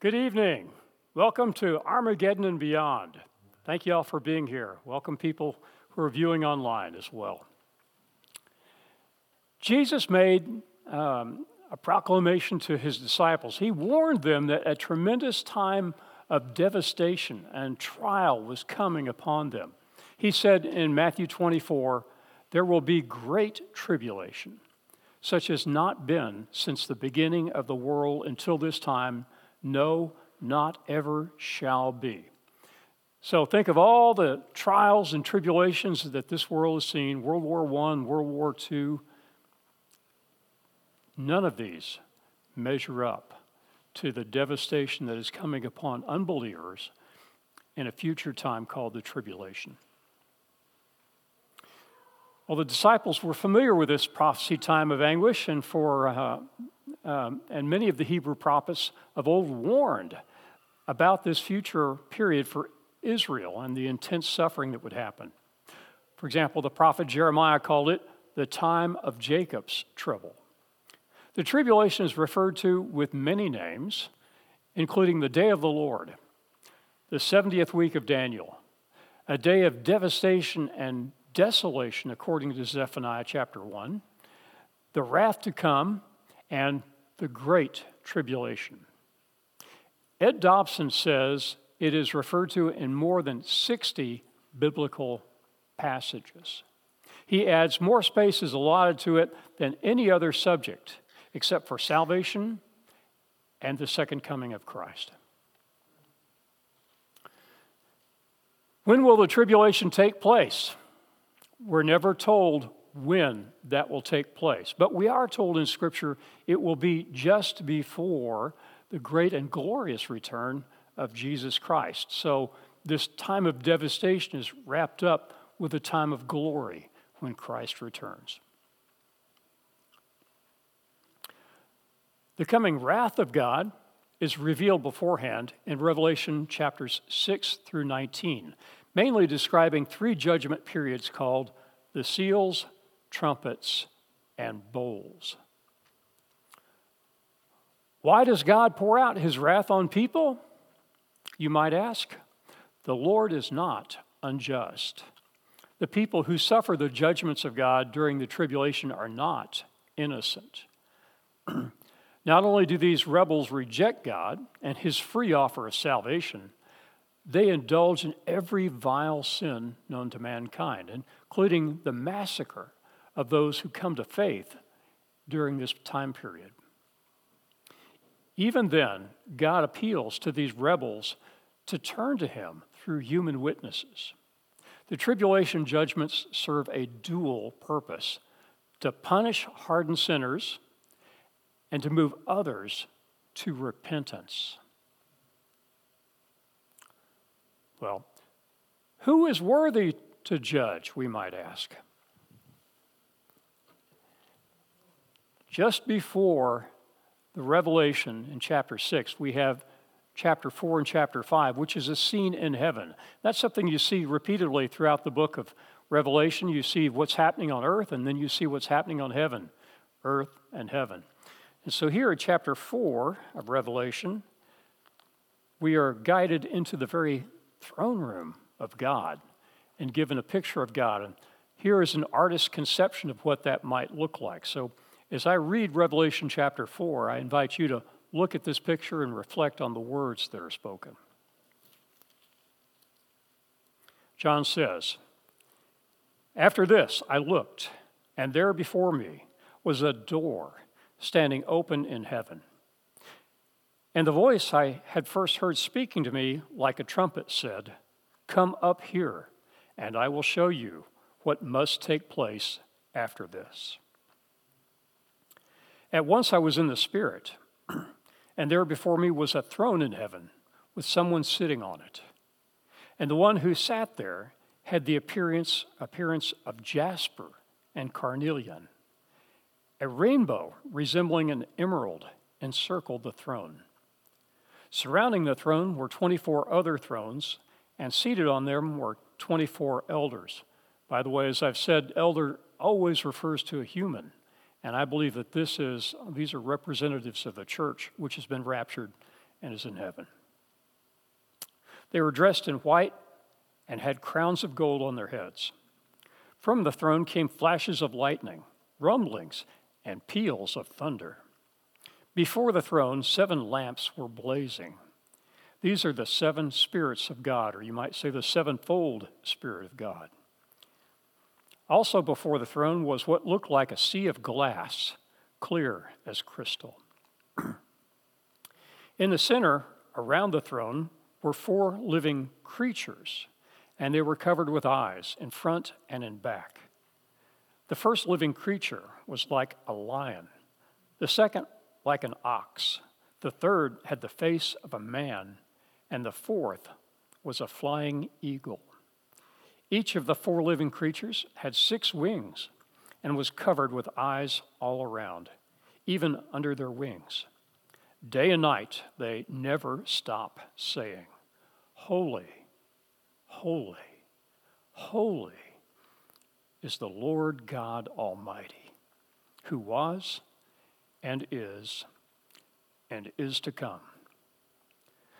Good evening. Welcome to Armageddon and Beyond. Thank you all for being here. Welcome people who are viewing online as well. Jesus made um, a proclamation to his disciples. He warned them that a tremendous time of devastation and trial was coming upon them. He said in Matthew 24, There will be great tribulation, such as not been since the beginning of the world until this time, no, not ever shall be. So think of all the trials and tribulations that this world has seen World War I, World War II. None of these measure up to the devastation that is coming upon unbelievers in a future time called the tribulation. Well, the disciples were familiar with this prophecy time of anguish, and for uh, um, and many of the Hebrew prophets of old warned about this future period for Israel and the intense suffering that would happen. For example, the prophet Jeremiah called it the time of Jacob's trouble. The tribulation is referred to with many names, including the day of the Lord, the 70th week of Daniel, a day of devastation and desolation, according to Zephaniah chapter 1, the wrath to come, and the great tribulation. Ed Dobson says it is referred to in more than 60 biblical passages. He adds more space is allotted to it than any other subject, except for salvation and the second coming of Christ. When will the tribulation take place? We're never told when that will take place, but we are told in Scripture it will be just before the great and glorious return of Jesus Christ. So, this time of devastation is wrapped up with a time of glory when Christ returns. The coming wrath of God is revealed beforehand in Revelation chapters 6 through 19 mainly describing three judgment periods called the seals, trumpets, and bowls. Why does God pour out his wrath on people? You might ask. The Lord is not unjust. The people who suffer the judgments of God during the tribulation are not innocent. not only do these rebels reject God and his free offer of salvation, they indulge in every vile sin known to mankind, including the massacre of those who come to faith during this time period. Even then, God appeals to these rebels to turn to Him through human witnesses. The tribulation judgments serve a dual purpose to punish hardened sinners and to move others to repentance. Well, who is worthy to judge, we might ask? Just before the revelation in chapter 6, we have chapter 4 and chapter 5, which is a scene in heaven. That's something you see repeatedly throughout the book of Revelation. You see what's happening on earth, and then you see what's happening on heaven, earth and heaven. And so here in chapter 4 of Revelation, we are guided into the very throne room of God and given a picture of God. And here is an artist's conception of what that might look like. So as I read Revelation chapter 4, I invite you to look at this picture and reflect on the words that are spoken. John says, After this I looked, and there before me was a door standing open in heaven. And the voice I had first heard speaking to me like a trumpet said, Come up here, and I will show you what must take place after this. At once I was in the Spirit, and there before me was a throne in heaven with someone sitting on it. And the one who sat there had the appearance, appearance of jasper and carnelian. A rainbow resembling an emerald encircled the throne. Surrounding the throne were 24 other thrones, and seated on them were 24 elders. By the way, as I've said, elder always refers to a human. And I believe that this is, these are representatives of the church, which has been raptured and is in heaven. They were dressed in white and had crowns of gold on their heads. From the throne came flashes of lightning, rumblings, and peals of thunder. Before the throne, seven lamps were blazing. These are the seven spirits of God, or you might say the sevenfold Spirit of God. Also before the throne was what looked like a sea of glass, clear as crystal. In the center, around the throne, were four living creatures, and they were covered with eyes in front and in back. The first living creature was like a lion, the second, like an ox, the third had the face of a man, and the fourth was a flying eagle. Each of the four living creatures had six wings and was covered with eyes all around, even under their wings. Day and night they never stop saying, Holy, holy, holy is the Lord God Almighty, who was and is and is to come.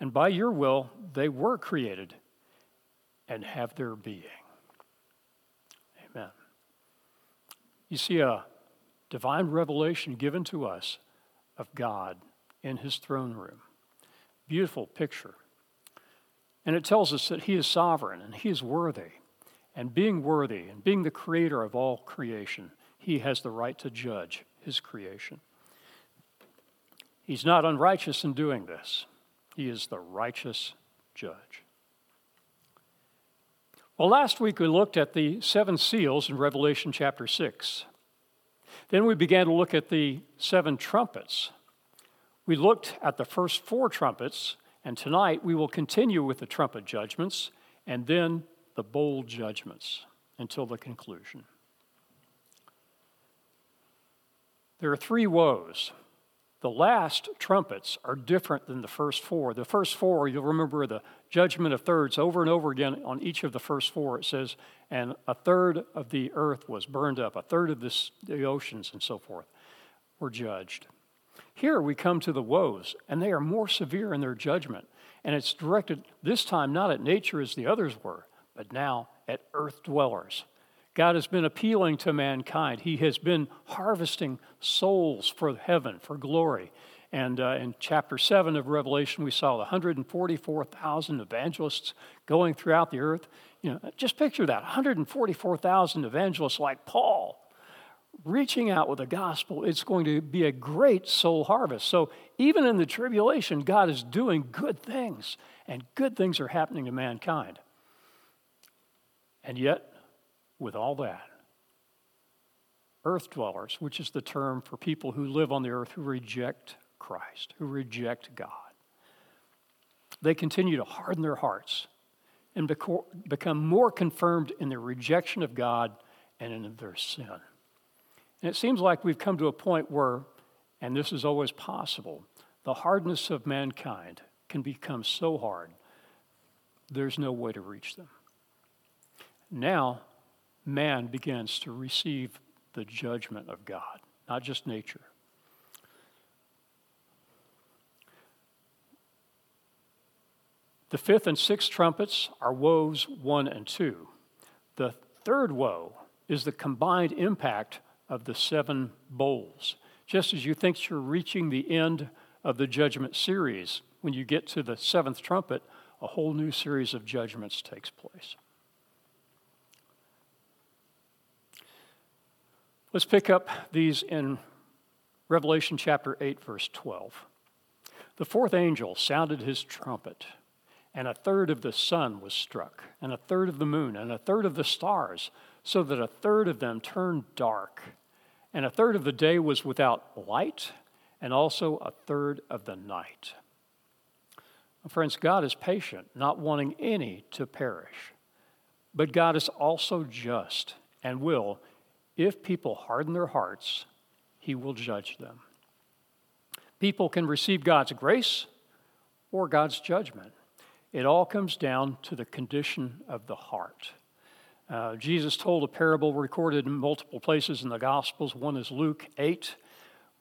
and by your will they were created and have their being. Amen. You see a divine revelation given to us of God in his throne room. Beautiful picture. And it tells us that he is sovereign and he is worthy. And being worthy and being the creator of all creation, he has the right to judge his creation. He's not unrighteous in doing this. He is the righteous judge. Well, last week we looked at the seven seals in Revelation chapter 6. Then we began to look at the seven trumpets. We looked at the first four trumpets, and tonight we will continue with the trumpet judgments and then the bowl judgments until the conclusion. There are three woes the last trumpets are different than the first four. The first four, you'll remember the judgment of thirds over and over again on each of the first four. It says, and a third of the earth was burned up, a third of this, the oceans and so forth were judged. Here we come to the woes, and they are more severe in their judgment. And it's directed this time not at nature as the others were, but now at earth dwellers. God has been appealing to mankind. He has been harvesting souls for heaven, for glory. And uh, in chapter 7 of Revelation, we saw 144,000 evangelists going throughout the earth. You know, just picture that 144,000 evangelists like Paul reaching out with the gospel. It's going to be a great soul harvest. So, even in the tribulation, God is doing good things, and good things are happening to mankind. And yet, with all that, earth dwellers, which is the term for people who live on the earth who reject Christ, who reject God, they continue to harden their hearts and become more confirmed in their rejection of God and in their sin. And it seems like we've come to a point where, and this is always possible, the hardness of mankind can become so hard, there's no way to reach them. Now, man begins to receive the judgment of God, not just nature. The fifth and sixth trumpets are woes one and two. The third woe is the combined impact of the seven bowls. Just as you think you're reaching the end of the judgment series, when you get to the seventh trumpet, a whole new series of judgments takes place. Let's pick up these in Revelation chapter 8, verse 12. The fourth angel sounded his trumpet, and a third of the sun was struck, and a third of the moon, and a third of the stars, so that a third of them turned dark, and a third of the day was without light, and also a third of the night. Friends, God is patient, not wanting any to perish. But God is also just and will, if people harden their hearts, He will judge them. People can receive God's grace or God's judgment. It all comes down to the condition of the heart. Uh, Jesus told a parable recorded in multiple places in the Gospels. One is Luke 8,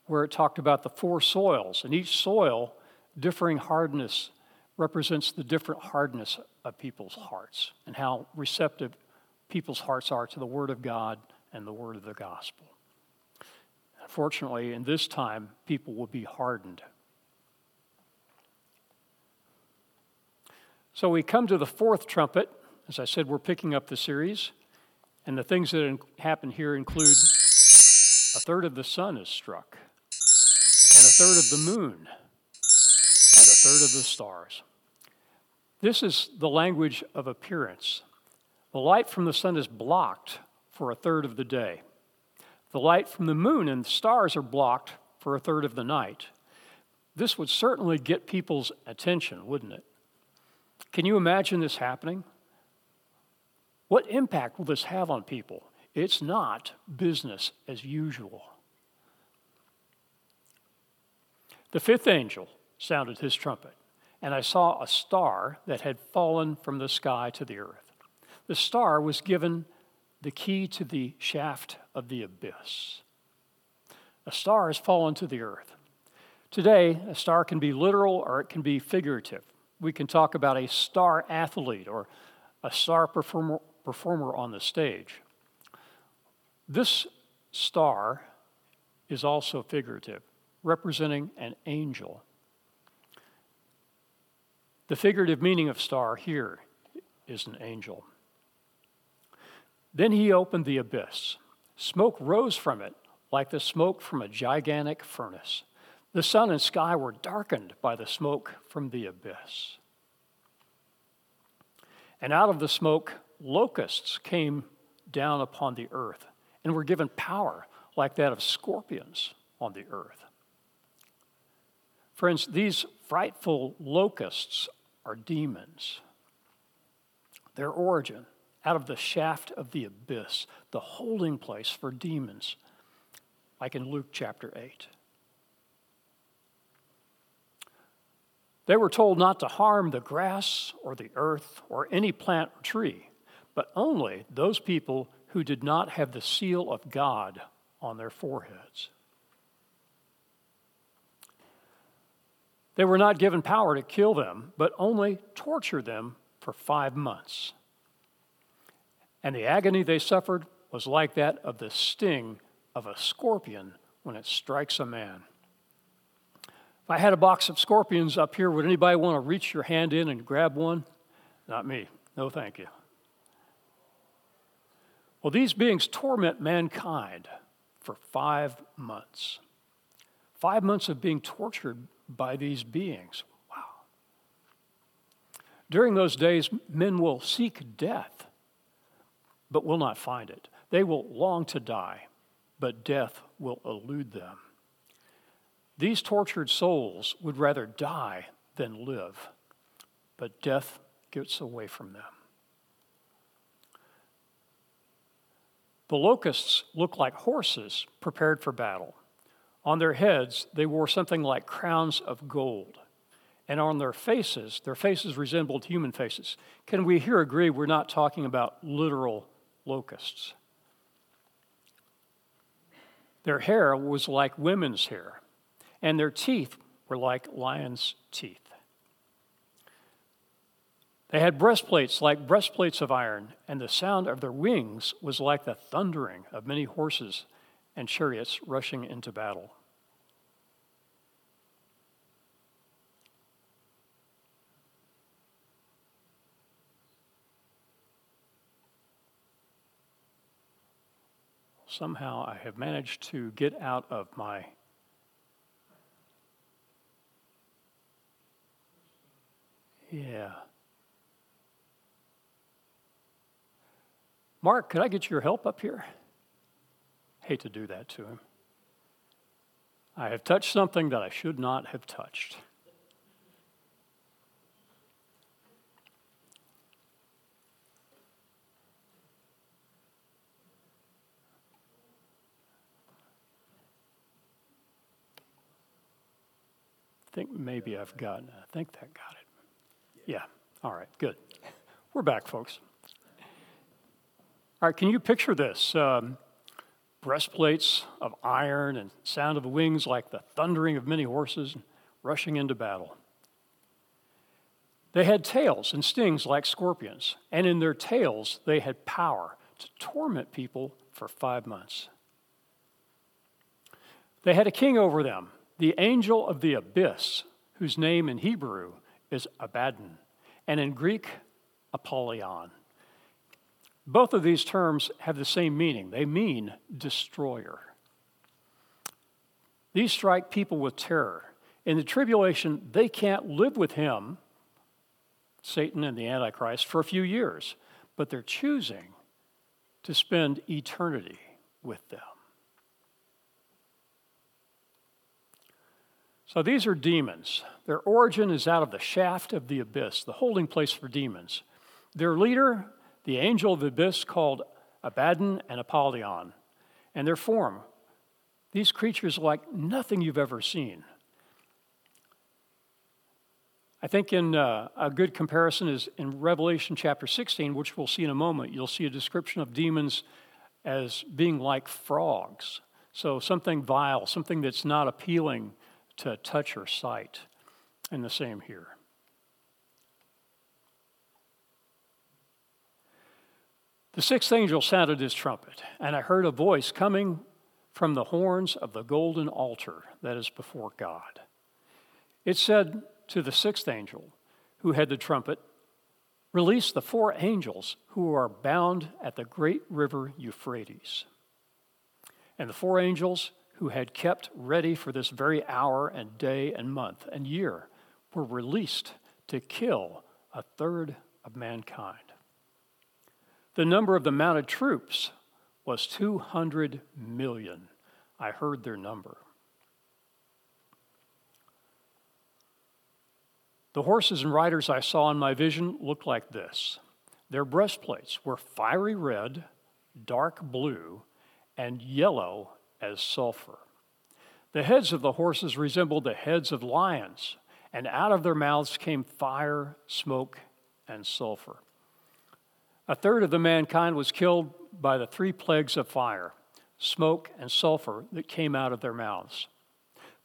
where it talked about the four soils, and each soil, differing hardness, represents the different hardness of people's hearts and how receptive people's hearts are to the Word of God and the Word of the gospel. Unfortunately, in this time, people will be hardened. So we come to the fourth trumpet. As I said, we're picking up the series. And the things that happen here include a third of the sun is struck, and a third of the moon, and a third of the stars. This is the language of appearance. The light from the sun is blocked for a third of the day. The light from the moon and the stars are blocked for a third of the night. This would certainly get people's attention, wouldn't it? Can you imagine this happening? What impact will this have on people? It's not business as usual. The fifth angel sounded his trumpet and I saw a star that had fallen from the sky to the earth. The star was given the key to the shaft of the abyss. A star has fallen to the earth. Today, a star can be literal or it can be figurative. We can talk about a star athlete or a star performer, performer on the stage. This star is also figurative, representing an angel the figurative meaning of star here is an angel. Then he opened the abyss. Smoke rose from it like the smoke from a gigantic furnace. The sun and sky were darkened by the smoke from the abyss. And out of the smoke, locusts came down upon the earth and were given power like that of scorpions on the earth. Friends, these frightful locusts are demons. Their origin, out of the shaft of the abyss, the holding place for demons, like in Luke chapter 8. They were told not to harm the grass or the earth or any plant or tree, but only those people who did not have the seal of God on their foreheads. They were not given power to kill them, but only torture them for five months. And the agony they suffered was like that of the sting of a scorpion when it strikes a man. If I had a box of scorpions up here, would anybody want to reach your hand in and grab one? Not me. No, thank you. Well, these beings torment mankind for five months. Five months of being tortured by these beings. Wow. During those days, men will seek death, but will not find it. They will long to die, but death will elude them. These tortured souls would rather die than live, but death gets away from them. The locusts look like horses prepared for battle. On their heads, they wore something like crowns of gold. And on their faces, their faces resembled human faces. Can we here agree we're not talking about literal locusts? Their hair was like women's hair, and their teeth were like lions' teeth. They had breastplates like breastplates of iron, and the sound of their wings was like the thundering of many horses and chariots rushing into battle. Somehow I have managed to get out of my Yeah. Mark, could I get your help up here? Hate to do that to him. I have touched something that I should not have touched. Think maybe I've gotten I think that got it. Yeah. All right, good. We're back, folks. All right, can you picture this? Um, breastplates of iron and sound of wings like the thundering of many horses rushing into battle. They had tails and stings like scorpions, and in their tails they had power to torment people for five months. They had a king over them, the angel of the abyss, whose name in Hebrew is Abaddon, and in Greek, Apollyon. Both of these terms have the same meaning. They mean destroyer. These strike people with terror. In the tribulation, they can't live with him, Satan and the Antichrist, for a few years, but they're choosing to spend eternity with them. So these are demons. Their origin is out of the shaft of the abyss, the holding place for demons. Their leader, the angel of the abyss, called Abaddon and Apollyon, and their form. These creatures are like nothing you've ever seen. I think in uh, a good comparison is in Revelation chapter 16, which we'll see in a moment. You'll see a description of demons as being like frogs. So something vile, something that's not appealing to touch or sight. And the same here. The sixth angel sounded his trumpet, and I heard a voice coming from the horns of the golden altar that is before God. It said to the sixth angel who had the trumpet, Release the four angels who are bound at the great river Euphrates. And the four angels who had kept ready for this very hour and day and month and year were released to kill a third of mankind. The number of the mounted troops was 200 million. I heard their number. The horses and riders I saw in my vision looked like this their breastplates were fiery red, dark blue, and yellow as sulfur. The heads of the horses resembled the heads of lions, and out of their mouths came fire, smoke, and sulfur. A third of the mankind was killed by the three plagues of fire, smoke, and sulfur that came out of their mouths.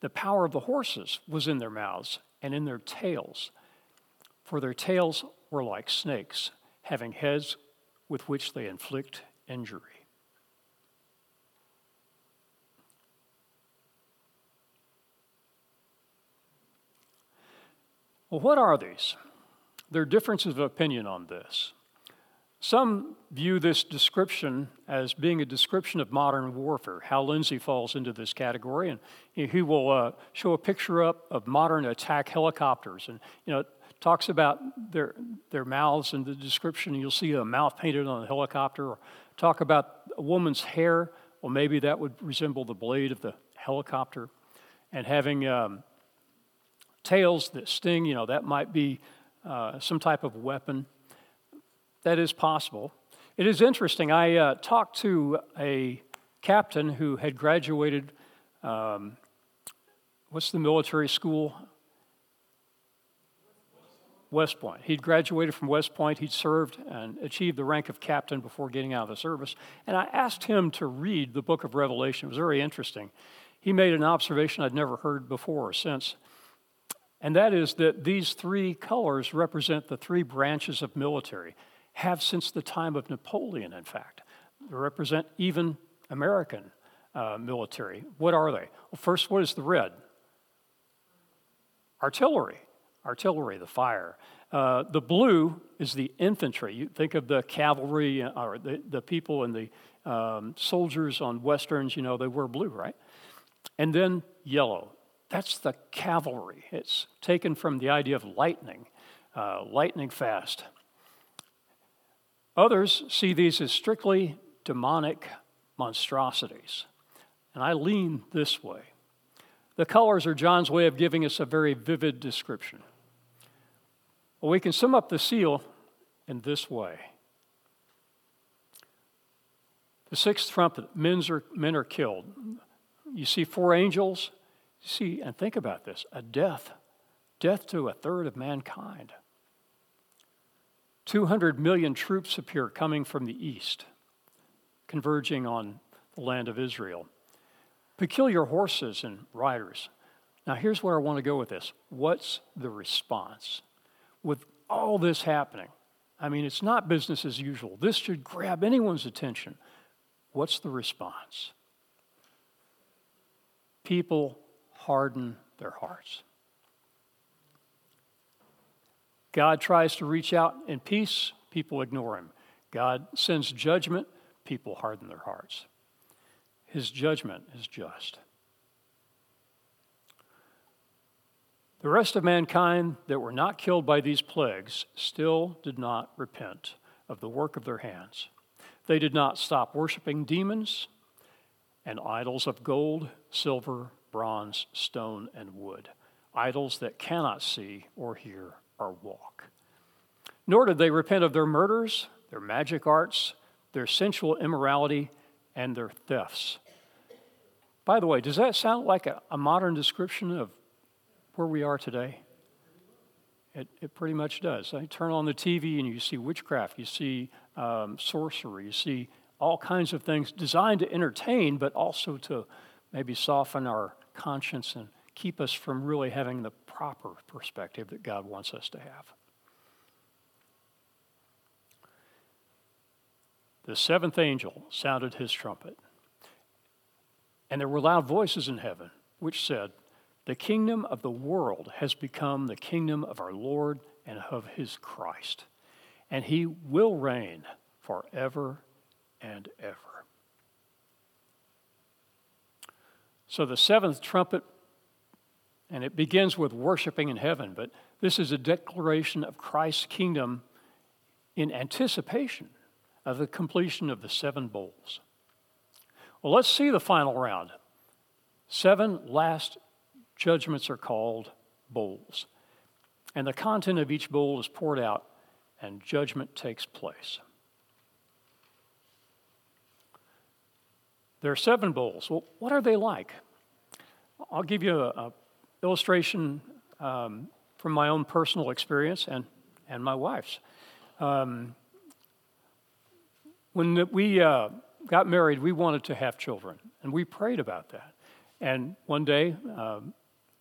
The power of the horses was in their mouths, and in their tails, for their tails were like snakes, having heads with which they inflict injury. Well, what are these? There are differences of opinion on this. Some view this description as being a description of modern warfare. Hal Lindsey falls into this category, and he will uh, show a picture up of modern attack helicopters, and you know talks about their their mouths and the description. You'll see a mouth painted on a helicopter, or talk about a woman's hair. Well, maybe that would resemble the blade of the helicopter, and having um, tails that sting. You know that might be uh, some type of weapon that is possible. It is interesting. I uh, talked to a captain who had graduated. Um, what's the military school? West Point. He'd graduated from West Point. He'd served and achieved the rank of captain before getting out of the service. And I asked him to read the book of Revelation. It was very interesting. He made an observation I'd never heard before or since. And that is that these three colors represent the three branches of military have since the time of Napoleon, in fact. They represent even American uh, military. What are they? Well, first, what is the red? Artillery. Artillery, the fire. Uh, the blue is the infantry. You think of the cavalry uh, or the, the people and the um, soldiers on westerns, you know, they wear blue, right? And then yellow. That's the cavalry. It's taken from the idea of lightning, uh, lightning fast. Others see these as strictly demonic monstrosities. And I lean this way. The colors are John's way of giving us a very vivid description. Well, we can sum up the seal in this way The sixth trumpet, men are, men are killed. You see four angels. See, and think about this a death death to a third of mankind. 200 million troops appear coming from the east, converging on the land of Israel. Peculiar horses and riders. Now, here's where I want to go with this. What's the response? With all this happening, I mean, it's not business as usual. This should grab anyone's attention. What's the response? People harden their hearts. God tries to reach out in peace, people ignore him. God sends judgment, people harden their hearts. His judgment is just. The rest of mankind that were not killed by these plagues still did not repent of the work of their hands. They did not stop worshiping demons and idols of gold, silver, bronze, stone, and wood, idols that cannot see or hear or walk. Nor did they repent of their murders, their magic arts, their sensual immorality, and their thefts. By the way, does that sound like a, a modern description of where we are today? It, it pretty much does. I turn on the TV and you see witchcraft, you see um, sorcery, you see all kinds of things designed to entertain, but also to maybe soften our conscience and keep us from really having the proper perspective that God wants us to have. The seventh angel sounded his trumpet, and there were loud voices in heaven which said, The kingdom of the world has become the kingdom of our Lord and of his Christ, and he will reign forever and ever. So the seventh trumpet, and it begins with worshiping in heaven, but this is a declaration of Christ's kingdom in anticipation of the completion of the seven bowls. Well, let's see the final round. Seven last judgments are called bowls, and the content of each bowl is poured out, and judgment takes place. There are seven bowls. Well, what are they like? I'll give you an illustration um, from my own personal experience and, and my wife's. Um, when we uh, got married, we wanted to have children, and we prayed about that. And one day, um,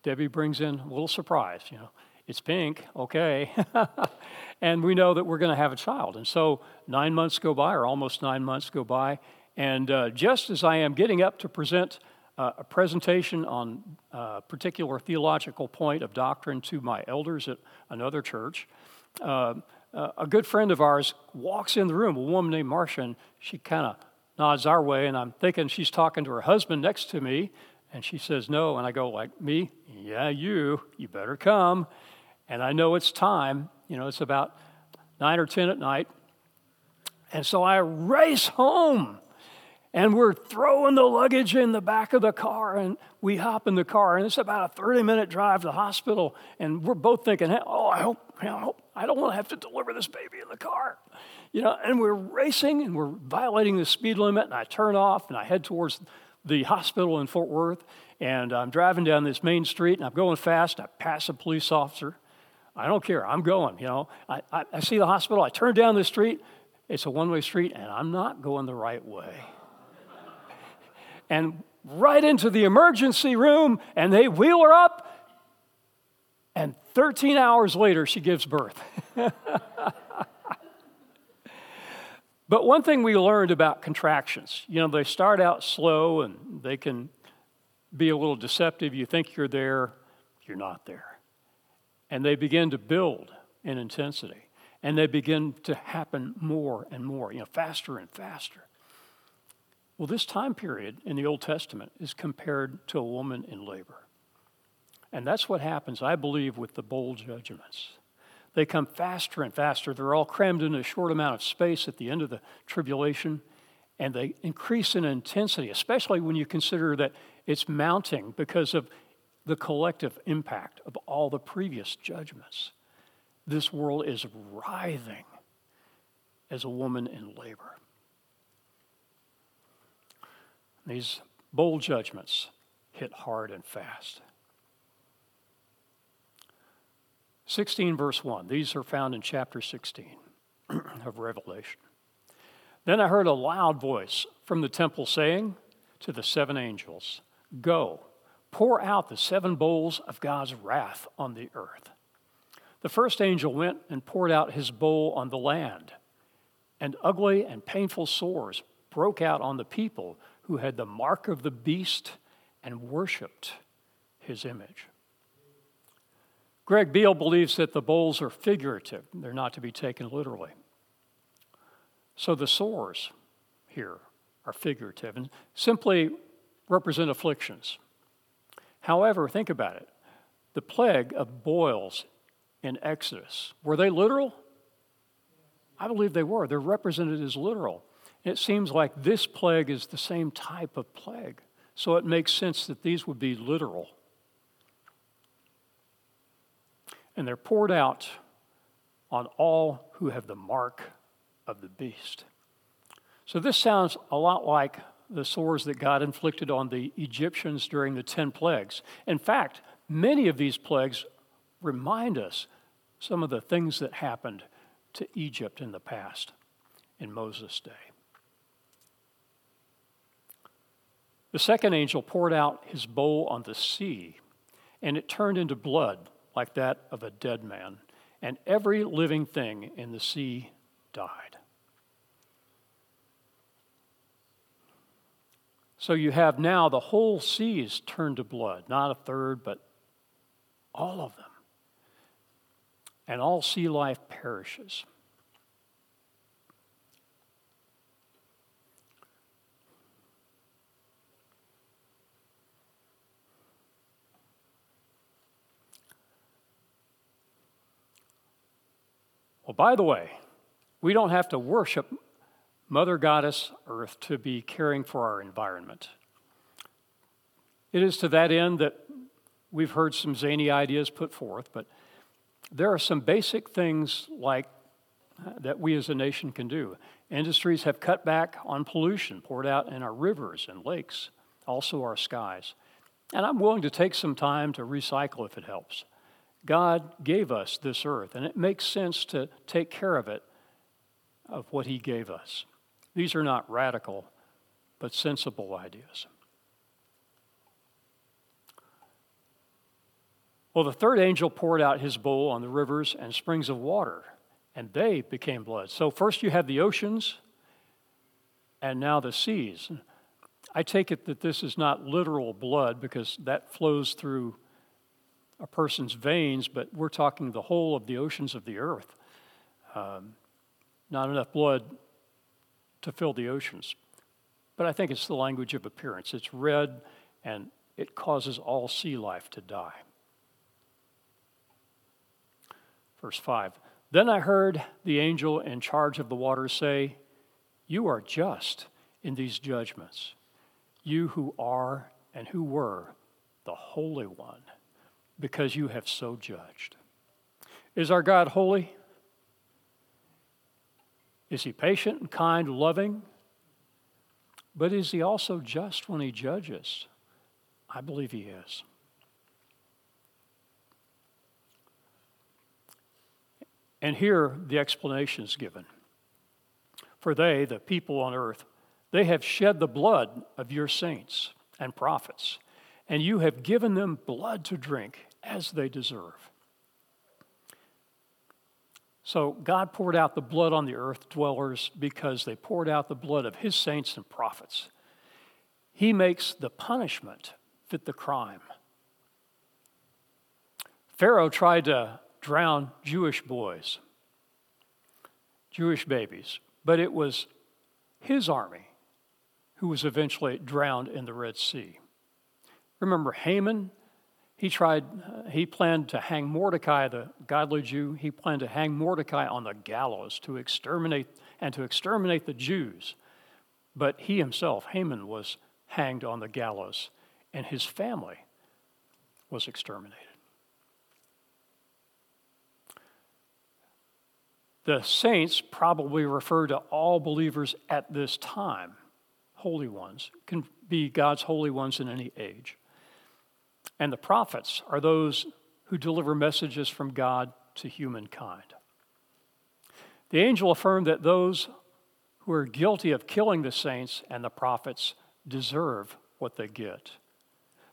Debbie brings in a little surprise, you know, it's pink, okay. and we know that we're going to have a child. And so nine months go by, or almost nine months go by, and uh, just as I am getting up to present uh, a presentation on a uh, particular theological point of doctrine to my elders at another church, uh, uh, a good friend of ours walks in the room, a woman named Marcia, and she kind of nods our way, and I'm thinking she's talking to her husband next to me, and she says no, and I go like, me? Yeah, you, you better come. And I know it's time, you know, it's about nine or 10 at night, and so I race home and we're throwing the luggage in the back of the car, and we hop in the car, and it's about a 30 minute drive to the hospital. And we're both thinking, oh, I hope, I hope, I don't want to have to deliver this baby in the car. You know, and we're racing and we're violating the speed limit, and I turn off and I head towards the hospital in Fort Worth, and I'm driving down this main street, and I'm going fast. I pass a police officer. I don't care. I'm going. You know, I, I, I see the hospital. I turn down the street. It's a one-way street, and I'm not going the right way and right into the emergency room, and they wheel her up. And 13 hours later, she gives birth. but one thing we learned about contractions, you know, they start out slow and they can be a little deceptive. You think you're there, you're not there. And they begin to build in intensity. And they begin to happen more and more, you know, faster and faster. Well, this time period in the Old Testament is compared to a woman in labor. And that's what happens, I believe, with the bowl judgments. They come faster and faster. They're all crammed in a short amount of space at the end of the tribulation, and they increase in intensity, especially when you consider that it's mounting because of the collective impact of all the previous judgments. This world is writhing as a woman in labor. These bowl judgments hit hard and fast. 16, verse 1. These are found in chapter 16 of Revelation. Then I heard a loud voice from the temple saying to the seven angels, Go, pour out the seven bowls of God's wrath on the earth. The first angel went and poured out his bowl on the land, and ugly and painful sores broke out on the people who had the mark of the beast and worshiped his image. Greg Beale believes that the bowls are figurative, they're not to be taken literally. So the sores here are figurative and simply represent afflictions. However, think about it the plague of boils in Exodus, were they literal? I believe they were. They're represented as literal. It seems like this plague is the same type of plague. So it makes sense that these would be literal. And they're poured out on all who have the mark of the beast. So this sounds a lot like the sores that God inflicted on the Egyptians during the 10 plagues. In fact, many of these plagues remind us some of the things that happened to Egypt in the past, in Moses' day. The second angel poured out his bowl on the sea, and it turned into blood like that of a dead man, and every living thing in the sea died. So you have now the whole seas turned to blood, not a third, but all of them. And all sea life perishes. Well, by the way, we don't have to worship Mother Goddess Earth to be caring for our environment. It is to that end that we've heard some zany ideas put forth, but there are some basic things like uh, that we as a nation can do. Industries have cut back on pollution poured out in our rivers and lakes, also our skies. And I'm willing to take some time to recycle if it helps. God gave us this earth, and it makes sense to take care of it, of what He gave us. These are not radical, but sensible ideas. Well, the third angel poured out his bowl on the rivers and springs of water, and they became blood. So, first you have the oceans, and now the seas. I take it that this is not literal blood because that flows through a person's veins, but we're talking the whole of the oceans of the earth. Um, not enough blood to fill the oceans. But I think it's the language of appearance. It's red and it causes all sea life to die. Verse 5 Then I heard the angel in charge of the waters say, You are just in these judgments, you who are and who were the Holy One because you have so judged. Is our God holy? Is he patient and kind, loving? But is he also just when he judges? I believe he is. And here the explanation is given. For they, the people on earth, they have shed the blood of your saints and prophets, and you have given them blood to drink as they deserve. So God poured out the blood on the earth dwellers because they poured out the blood of his saints and prophets. He makes the punishment fit the crime. Pharaoh tried to drown Jewish boys, Jewish babies, but it was his army who was eventually drowned in the Red Sea. Remember Haman he tried, uh, he planned to hang Mordecai, the godly Jew, he planned to hang Mordecai on the gallows to exterminate and to exterminate the Jews. But he himself, Haman, was hanged on the gallows, and his family was exterminated. The saints probably refer to all believers at this time, holy ones, can be God's holy ones in any age. And the prophets are those who deliver messages from God to humankind. The angel affirmed that those who are guilty of killing the saints and the prophets deserve what they get.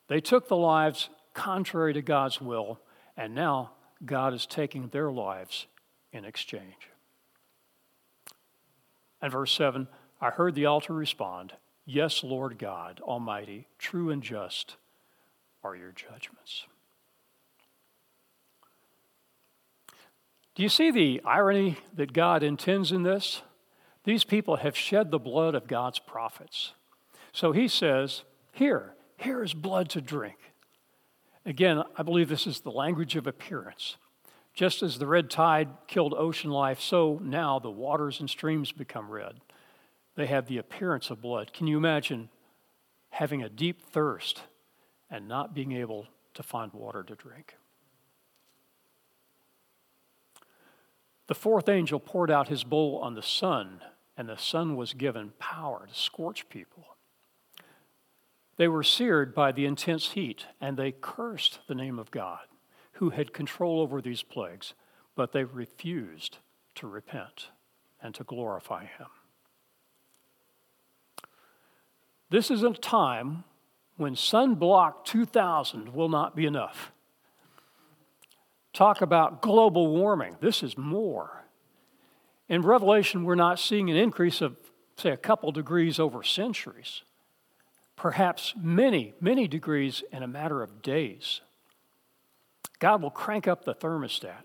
They took the lives contrary to God's will, and now God is taking their lives in exchange. And verse 7 I heard the altar respond, Yes, Lord God Almighty, true and just are your judgments. Do you see the irony that God intends in this? These people have shed the blood of God's prophets. So he says, Here, here is blood to drink. Again, I believe this is the language of appearance. Just as the red tide killed ocean life, so now the waters and streams become red. They have the appearance of blood. Can you imagine having a deep thirst and not being able to find water to drink? The fourth angel poured out his bowl on the sun, and the sun was given power to scorch people. They were seared by the intense heat, and they cursed the name of God, who had control over these plagues, but they refused to repent and to glorify him. This is a time when Sunblock 2000 will not be enough. Talk about global warming. This is more. In Revelation, we're not seeing an increase of, say, a couple degrees over centuries, perhaps many, many degrees in a matter of days. God will crank up the thermostat.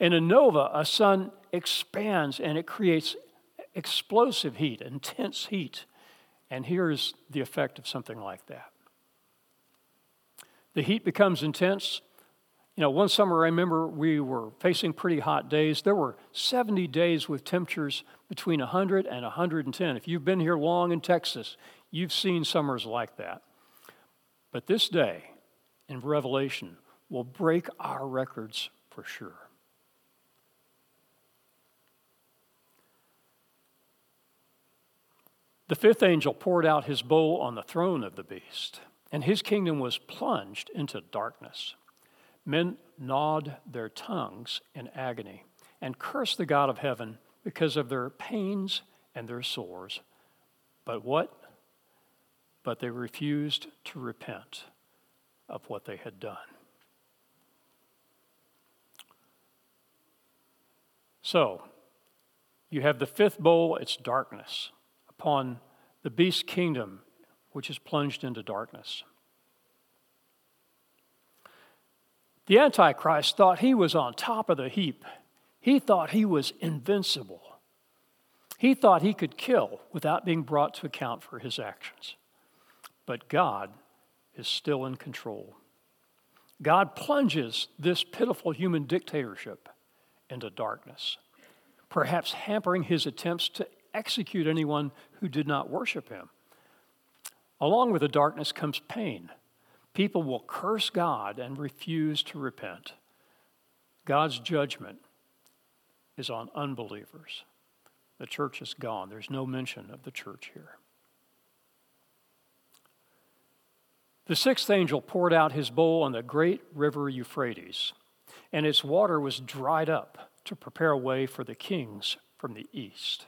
In a nova, a sun expands and it creates explosive heat, intense heat. And here's the effect of something like that the heat becomes intense, you know, one summer I remember we were facing pretty hot days. There were 70 days with temperatures between 100 and 110. If you've been here long in Texas, you've seen summers like that. But this day in Revelation will break our records for sure. The fifth angel poured out his bowl on the throne of the beast, and his kingdom was plunged into darkness. Men gnawed their tongues in agony and cursed the God of heaven because of their pains and their sores. But what? But they refused to repent of what they had done. So, you have the fifth bowl, it's darkness upon the beast kingdom, which is plunged into darkness. The Antichrist thought he was on top of the heap. He thought he was invincible. He thought he could kill without being brought to account for his actions. But God is still in control. God plunges this pitiful human dictatorship into darkness, perhaps hampering his attempts to execute anyone who did not worship him. Along with the darkness comes pain people will curse God and refuse to repent. God's judgment is on unbelievers. The church is gone. There's no mention of the church here. The sixth angel poured out his bowl on the great river Euphrates, and its water was dried up to prepare a way for the kings from the east.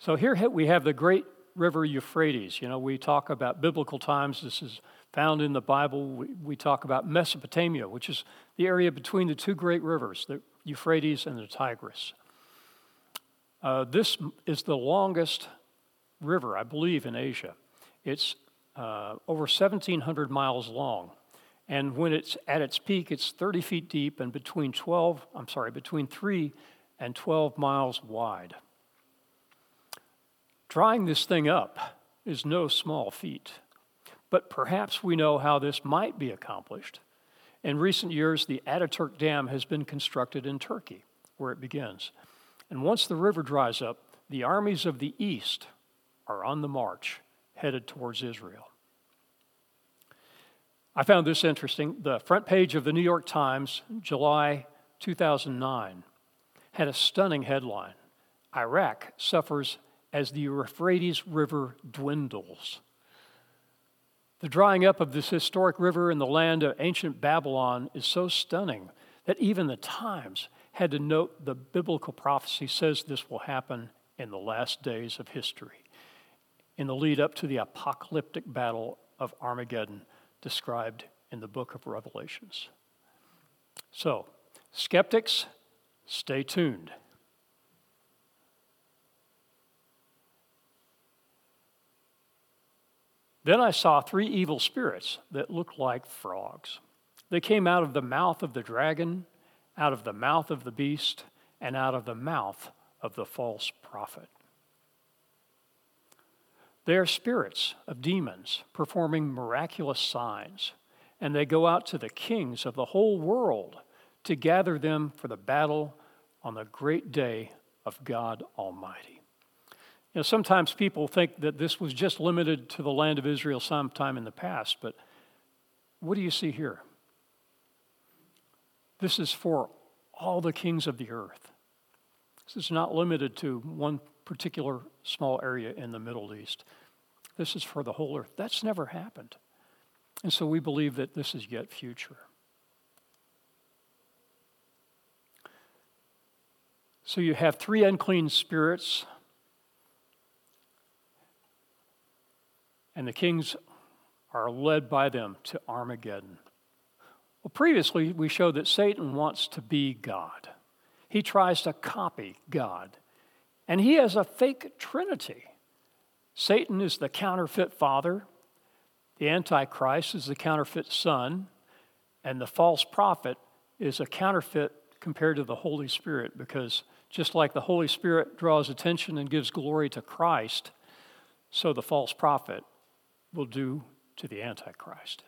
So here we have the great river Euphrates. You know, we talk about biblical times. This is found in the Bible. We, we talk about Mesopotamia, which is the area between the two great rivers, the Euphrates and the Tigris. Uh, this is the longest river, I believe, in Asia. It's uh, over 1,700 miles long. And when it's at its peak, it's 30 feet deep and between 12, I'm sorry, between 3 and 12 miles wide. Drying this thing up is no small feat, but perhaps we know how this might be accomplished. In recent years, the Ataturk Dam has been constructed in Turkey, where it begins. And once the river dries up, the armies of the east are on the march, headed towards Israel. I found this interesting. The front page of the New York Times, July 2009, had a stunning headline Iraq suffers as the Euphrates River dwindles. The drying up of this historic river in the land of ancient Babylon is so stunning that even the times had to note the biblical prophecy says this will happen in the last days of history, in the lead up to the apocalyptic battle of Armageddon described in the book of Revelations. So, skeptics, stay tuned. Then I saw three evil spirits that looked like frogs. They came out of the mouth of the dragon, out of the mouth of the beast, and out of the mouth of the false prophet. They are spirits of demons performing miraculous signs, and they go out to the kings of the whole world to gather them for the battle on the great day of God Almighty. You know, sometimes people think that this was just limited to the land of Israel sometime in the past, but what do you see here? This is for all the kings of the earth. This is not limited to one particular small area in the Middle East. This is for the whole earth. That's never happened. And so we believe that this is yet future. So you have three unclean spirits, and the kings are led by them to Armageddon. Well, previously, we showed that Satan wants to be God. He tries to copy God. And he has a fake trinity. Satan is the counterfeit father, the Antichrist is the counterfeit son, and the false prophet is a counterfeit compared to the Holy Spirit because just like the Holy Spirit draws attention and gives glory to Christ, so the false prophet will do to the Antichrist.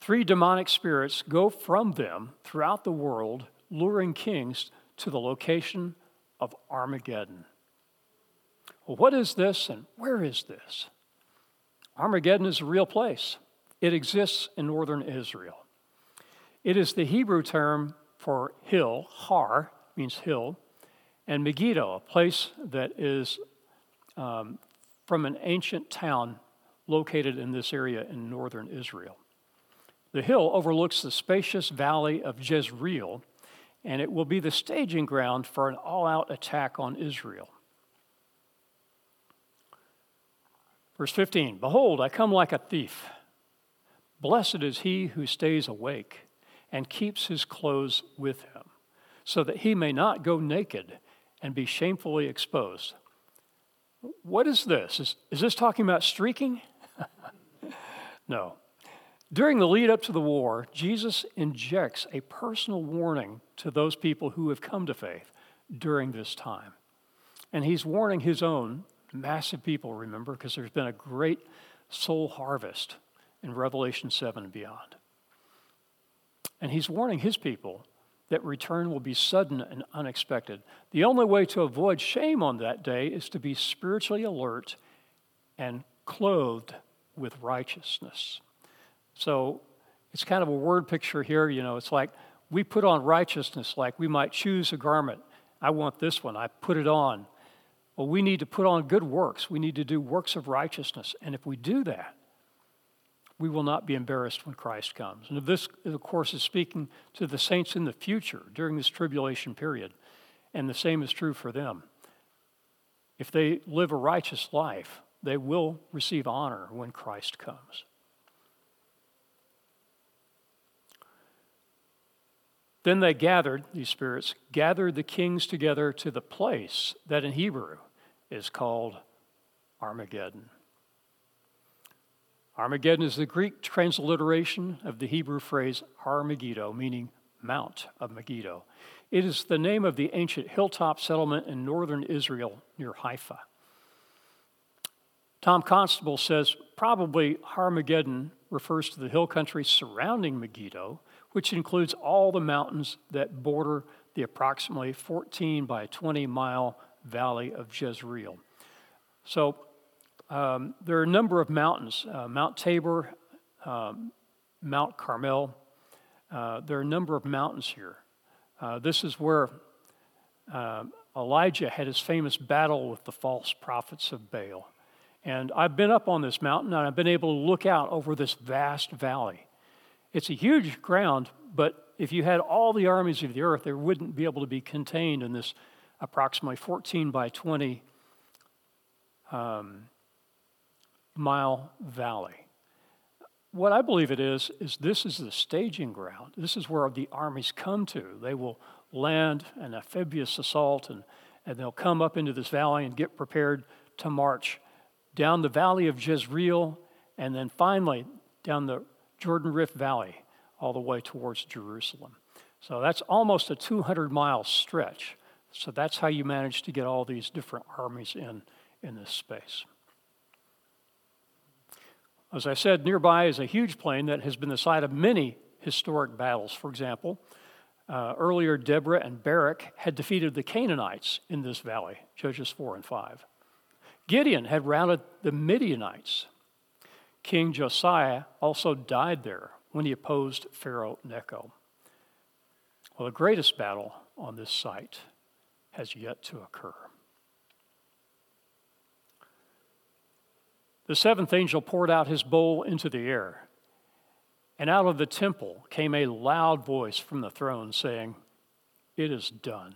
Three demonic spirits go from them throughout the world, luring kings to the location of Armageddon. Well, what is this and where is this? Armageddon is a real place. It exists in northern Israel. It is the Hebrew term for hill, har means hill, and Megiddo, a place that is um, from an ancient town located in this area in northern Israel. The hill overlooks the spacious valley of Jezreel, and it will be the staging ground for an all out attack on Israel. Verse 15 Behold, I come like a thief. Blessed is he who stays awake and keeps his clothes with him, so that he may not go naked and be shamefully exposed. What is this? Is, is this talking about streaking? no. During the lead up to the war, Jesus injects a personal warning to those people who have come to faith during this time. And he's warning his own massive people, remember, because there's been a great soul harvest in Revelation 7 and beyond. And he's warning his people that return will be sudden and unexpected. The only way to avoid shame on that day is to be spiritually alert and clothed with righteousness. So it's kind of a word picture here. You know, it's like we put on righteousness, like we might choose a garment. I want this one, I put it on. Well, we need to put on good works. We need to do works of righteousness. And if we do that, we will not be embarrassed when Christ comes. And this, of course, is speaking to the saints in the future during this tribulation period. And the same is true for them. If they live a righteous life, they will receive honor when Christ comes. Then they gathered, these spirits, gathered the kings together to the place that in Hebrew is called Armageddon. Armageddon is the Greek transliteration of the Hebrew phrase Har Megiddo, meaning Mount of Megiddo. It is the name of the ancient hilltop settlement in northern Israel near Haifa. Tom Constable says probably Armageddon refers to the hill country surrounding Megiddo, which includes all the mountains that border the approximately 14 by 20 mile valley of Jezreel. So um, there are a number of mountains uh, Mount Tabor, um, Mount Carmel. Uh, there are a number of mountains here. Uh, this is where um, Elijah had his famous battle with the false prophets of Baal. And I've been up on this mountain and I've been able to look out over this vast valley. It's a huge ground, but if you had all the armies of the earth, they wouldn't be able to be contained in this approximately 14 by 20 um, mile valley. What I believe it is, is this is the staging ground. This is where the armies come to. They will land an amphibious assault and, and they'll come up into this valley and get prepared to march down the valley of Jezreel and then finally down the Jordan Rift Valley all the way towards Jerusalem. So that's almost a 200 mile stretch. So that's how you manage to get all these different armies in in this space. As I said, nearby is a huge plain that has been the site of many historic battles. For example, uh, earlier Deborah and Barak had defeated the Canaanites in this valley, Judges 4 and 5. Gideon had routed the Midianites. King Josiah also died there when he opposed Pharaoh Necho. Well, the greatest battle on this site has yet to occur. The seventh angel poured out his bowl into the air, and out of the temple came a loud voice from the throne saying, It is done.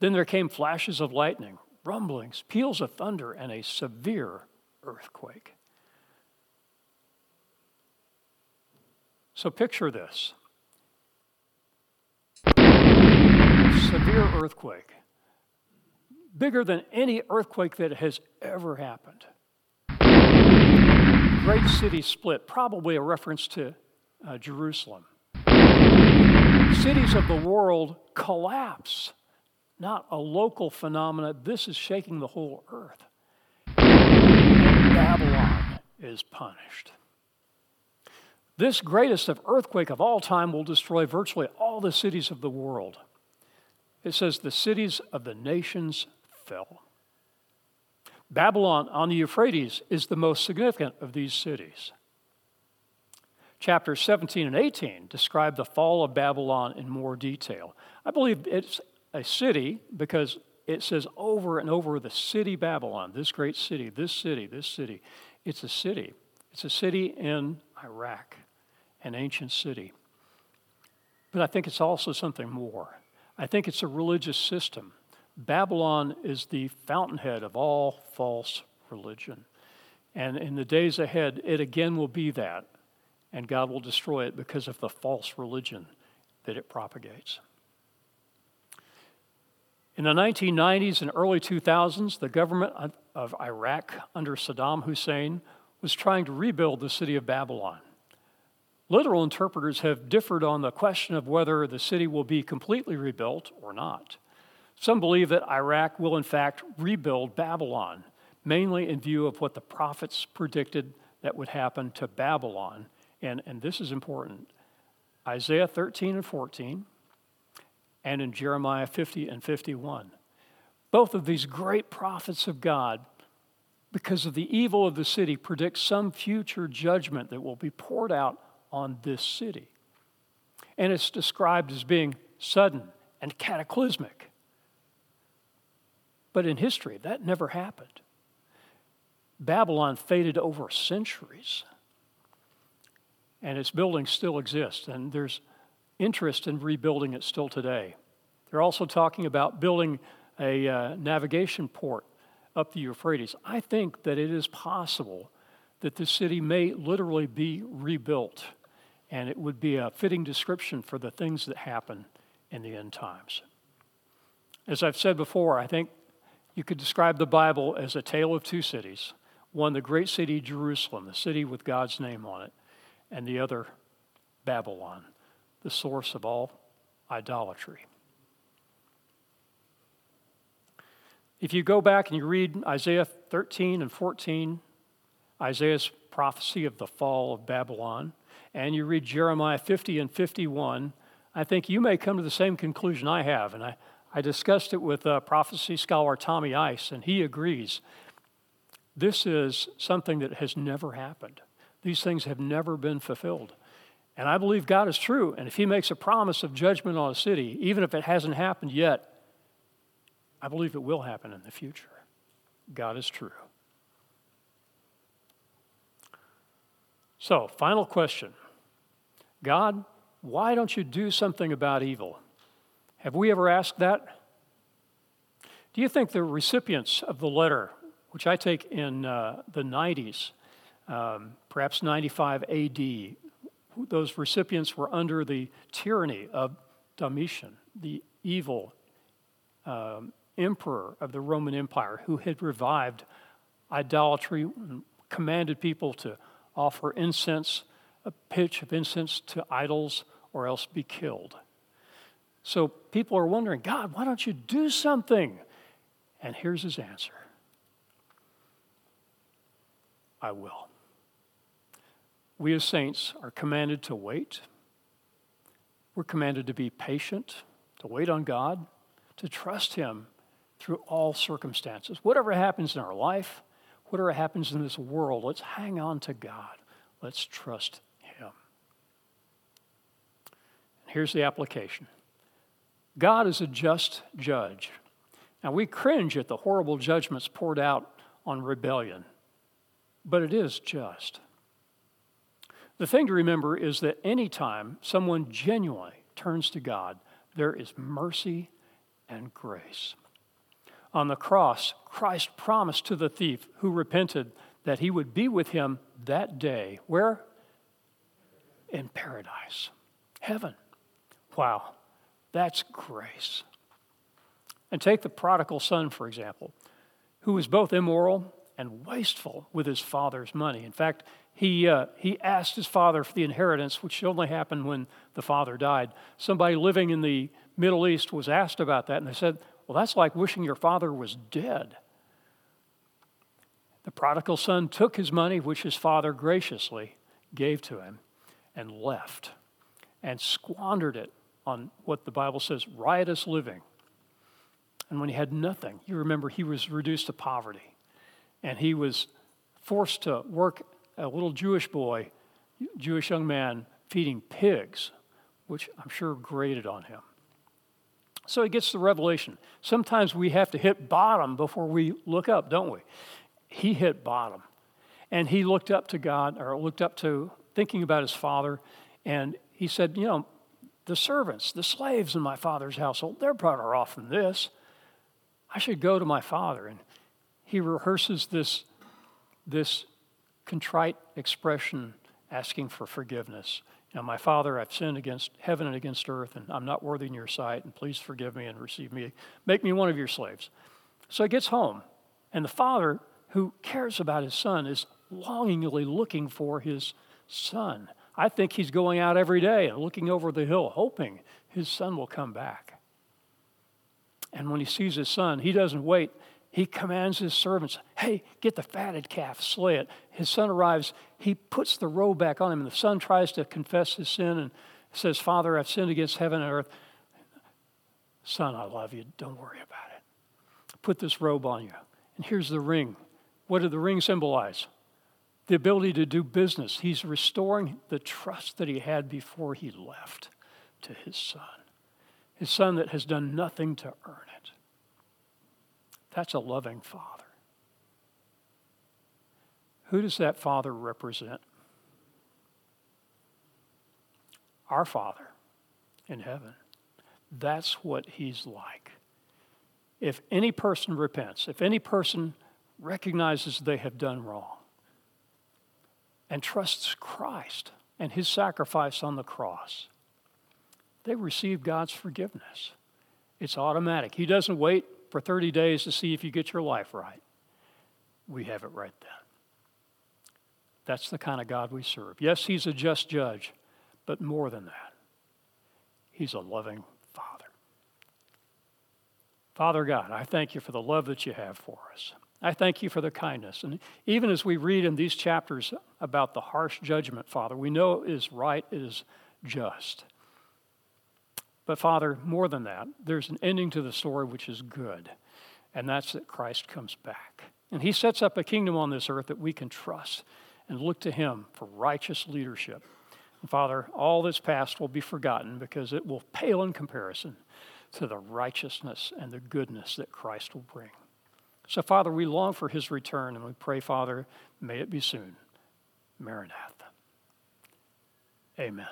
Then there came flashes of lightning, rumblings, peals of thunder, and a severe earthquake. So picture this severe earthquake, bigger than any earthquake that has ever happened great city split, probably a reference to uh, Jerusalem. Cities of the world collapse, not a local phenomenon. This is shaking the whole earth. And Babylon is punished. This greatest of earthquake of all time will destroy virtually all the cities of the world. It says the cities of the nations fell. Babylon on the Euphrates is the most significant of these cities. Chapters 17 and 18 describe the fall of Babylon in more detail. I believe it's a city because it says over and over the city Babylon, this great city, this city, this city. It's a city. It's a city in Iraq, an ancient city. But I think it's also something more. I think it's a religious system Babylon is the fountainhead of all false religion. And in the days ahead, it again will be that. And God will destroy it because of the false religion that it propagates. In the 1990s and early 2000s, the government of Iraq under Saddam Hussein was trying to rebuild the city of Babylon. Literal interpreters have differed on the question of whether the city will be completely rebuilt or not. Some believe that Iraq will, in fact, rebuild Babylon, mainly in view of what the prophets predicted that would happen to Babylon. And, and this is important Isaiah 13 and 14, and in Jeremiah 50 and 51. Both of these great prophets of God, because of the evil of the city, predict some future judgment that will be poured out on this city. And it's described as being sudden and cataclysmic. But in history, that never happened. Babylon faded over centuries, and its buildings still exist, and there's interest in rebuilding it still today. They're also talking about building a uh, navigation port up the Euphrates. I think that it is possible that the city may literally be rebuilt, and it would be a fitting description for the things that happen in the end times. As I've said before, I think you could describe the Bible as a tale of two cities one, the great city Jerusalem, the city with God's name on it, and the other, Babylon, the source of all idolatry. If you go back and you read Isaiah 13 and 14, Isaiah's prophecy of the fall of Babylon, and you read Jeremiah 50 and 51, I think you may come to the same conclusion I have. And I, I discussed it with uh, prophecy scholar Tommy Ice, and he agrees. This is something that has never happened. These things have never been fulfilled. And I believe God is true. And if He makes a promise of judgment on a city, even if it hasn't happened yet, I believe it will happen in the future. God is true. So, final question God, why don't you do something about evil? Have we ever asked that? Do you think the recipients of the letter, which I take in uh, the 90s, um, perhaps 95 AD, those recipients were under the tyranny of Domitian, the evil um, emperor of the Roman Empire, who had revived idolatry and commanded people to offer incense, a pitch of incense to idols, or else be killed. So people are wondering, God, why don't you do something? And here's his answer I will. We as saints are commanded to wait. We're commanded to be patient, to wait on God, to trust Him through all circumstances. Whatever happens in our life, whatever happens in this world, let's hang on to God. Let's trust Him. And Here's the application God is a just judge. Now, we cringe at the horrible judgments poured out on rebellion, but it is just. The thing to remember is that anytime someone genuinely turns to God, there is mercy and grace. On the cross, Christ promised to the thief who repented that he would be with him that day. Where? In paradise, heaven. Wow, that's grace. And take the prodigal son, for example, who was both immoral and wasteful with his father's money. In fact, he, uh, he asked his father for the inheritance, which only happened when the father died. Somebody living in the Middle East was asked about that, and they said, Well, that's like wishing your father was dead. The prodigal son took his money, which his father graciously gave to him, and left and squandered it on what the Bible says riotous living. And when he had nothing, you remember he was reduced to poverty and he was forced to work a little Jewish boy, Jewish young man, feeding pigs, which I'm sure grated on him. So he gets the revelation. Sometimes we have to hit bottom before we look up, don't we? He hit bottom. And he looked up to God, or looked up to thinking about his father, and he said, You know, the servants, the slaves in my father's household, they're better off than this. I should go to my father. And he rehearses this, this contrite expression asking for forgiveness. Now, my Father, I've sinned against heaven and against earth, and I'm not worthy in your sight, and please forgive me and receive me. Make me one of your slaves. So he gets home, and the father, who cares about his son, is longingly looking for his son. I think he's going out every day and looking over the hill, hoping his son will come back. And when he sees his son, he doesn't wait he commands his servants, hey, get the fatted calf, slay it. His son arrives, he puts the robe back on him, and the son tries to confess his sin and says, Father, I've sinned against heaven and earth. Son, I love you. Don't worry about it. Put this robe on you. And here's the ring. What did the ring symbolize? The ability to do business. He's restoring the trust that he had before he left to his son. His son that has done nothing to earn it. That's a loving father. Who does that father represent? Our Father in heaven. That's what he's like. If any person repents, if any person recognizes they have done wrong and trusts Christ and his sacrifice on the cross, they receive God's forgiveness. It's automatic. He doesn't wait for 30 days to see if you get your life right. We have it right then. That's the kind of God we serve. Yes, He's a just judge, but more than that, He's a loving Father. Father God, I thank you for the love that you have for us. I thank you for the kindness. And even as we read in these chapters about the harsh judgment, Father, we know it is right, it is just. But, Father, more than that, there's an ending to the story which is good, and that's that Christ comes back. And he sets up a kingdom on this earth that we can trust and look to him for righteous leadership. And Father, all that's past will be forgotten because it will pale in comparison to the righteousness and the goodness that Christ will bring. So, Father, we long for his return, and we pray, Father, may it be soon. Maranatha. Amen.